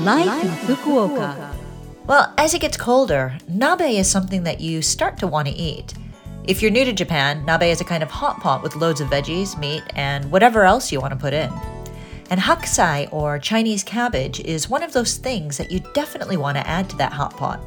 Life, in Fukuoka. Well, as it gets colder, nabe is something that you start to want to eat. If you're new to Japan, nabe is a kind of hot pot with loads of veggies, meat, and whatever else you want to put in. And hakusai, or Chinese cabbage, is one of those things that you definitely want to add to that hot pot.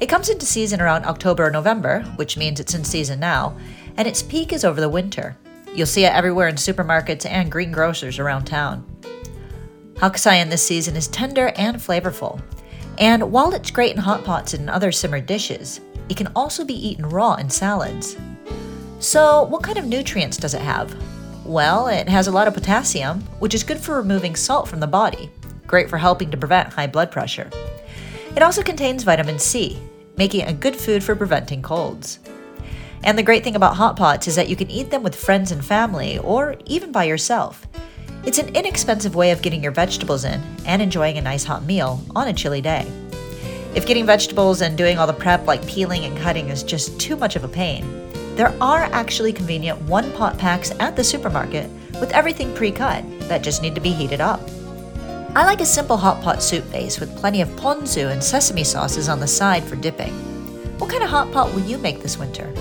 It comes into season around October or November, which means it's in season now, and its peak is over the winter. You'll see it everywhere in supermarkets and greengrocers around town. Hakusai in this season is tender and flavorful. And while it's great in hot pots and other simmered dishes, it can also be eaten raw in salads. So, what kind of nutrients does it have? Well, it has a lot of potassium, which is good for removing salt from the body, great for helping to prevent high blood pressure. It also contains vitamin C, making it a good food for preventing colds. And the great thing about hot pots is that you can eat them with friends and family, or even by yourself. It's an inexpensive way of getting your vegetables in and enjoying a nice hot meal on a chilly day. If getting vegetables and doing all the prep like peeling and cutting is just too much of a pain, there are actually convenient one pot packs at the supermarket with everything pre cut that just need to be heated up. I like a simple hot pot soup base with plenty of ponzu and sesame sauces on the side for dipping. What kind of hot pot will you make this winter?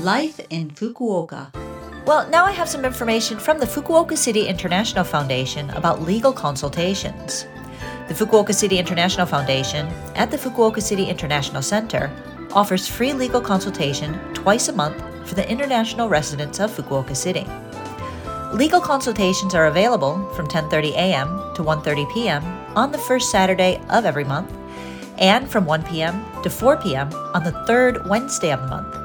Life in Fukuoka. Well, now I have some information from the Fukuoka City International Foundation about legal consultations. The Fukuoka City International Foundation at the Fukuoka City International Center offers free legal consultation twice a month for the international residents of Fukuoka City. Legal consultations are available from 10:30 a.m. to 1:30 p.m. on the first Saturday of every month and from 1 p.m. to 4 p.m. on the third Wednesday of the month.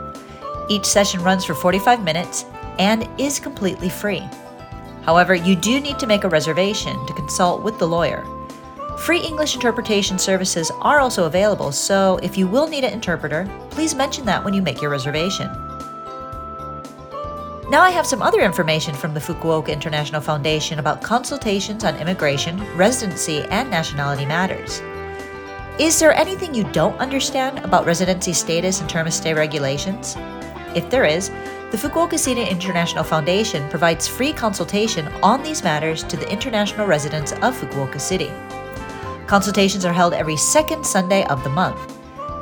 Each session runs for 45 minutes and is completely free. However, you do need to make a reservation to consult with the lawyer. Free English interpretation services are also available, so if you will need an interpreter, please mention that when you make your reservation. Now I have some other information from the Fukuoka International Foundation about consultations on immigration, residency, and nationality matters. Is there anything you don't understand about residency status and term of stay regulations? If there is, the Fukuoka City International Foundation provides free consultation on these matters to the international residents of Fukuoka City. Consultations are held every second Sunday of the month.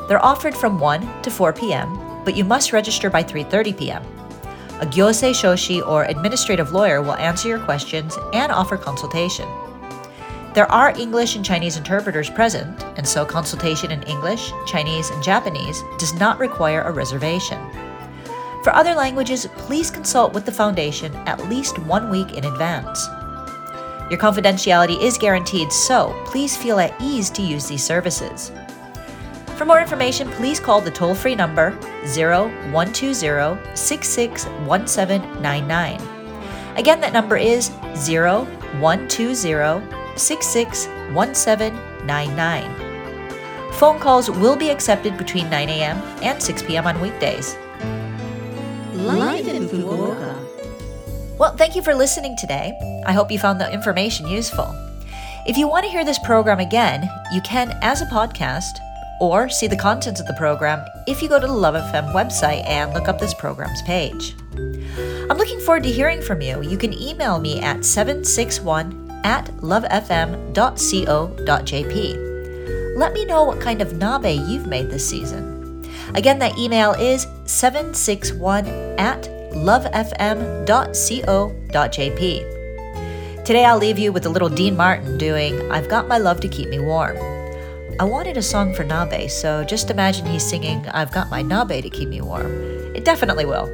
They're offered from 1 to 4 p.m., but you must register by 3:30 p.m. A gyosei shoshi or administrative lawyer will answer your questions and offer consultation. There are English and Chinese interpreters present, and so consultation in English, Chinese, and Japanese does not require a reservation. For other languages, please consult with the Foundation at least one week in advance. Your confidentiality is guaranteed, so please feel at ease to use these services. For more information, please call the toll free number 0120 661799. Again, that number is 0120 661799. Phone calls will be accepted between 9 a.m. and 6 p.m. on weekdays. Life in Fukuoka. Well, thank you for listening today. I hope you found the information useful. If you want to hear this program again, you can as a podcast or see the contents of the program if you go to the Love FM website and look up this program's page. I'm looking forward to hearing from you. You can email me at 761 at lovefm.co.jp. Let me know what kind of nabe you've made this season. Again, that email is 761 at lovefm.co.jp. Today I'll leave you with a little Dean Martin doing I've Got My Love to Keep Me Warm. I wanted a song for Nabe, so just imagine he's singing I've Got My Nabe to Keep Me Warm. It definitely will.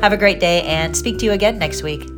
Have a great day and speak to you again next week.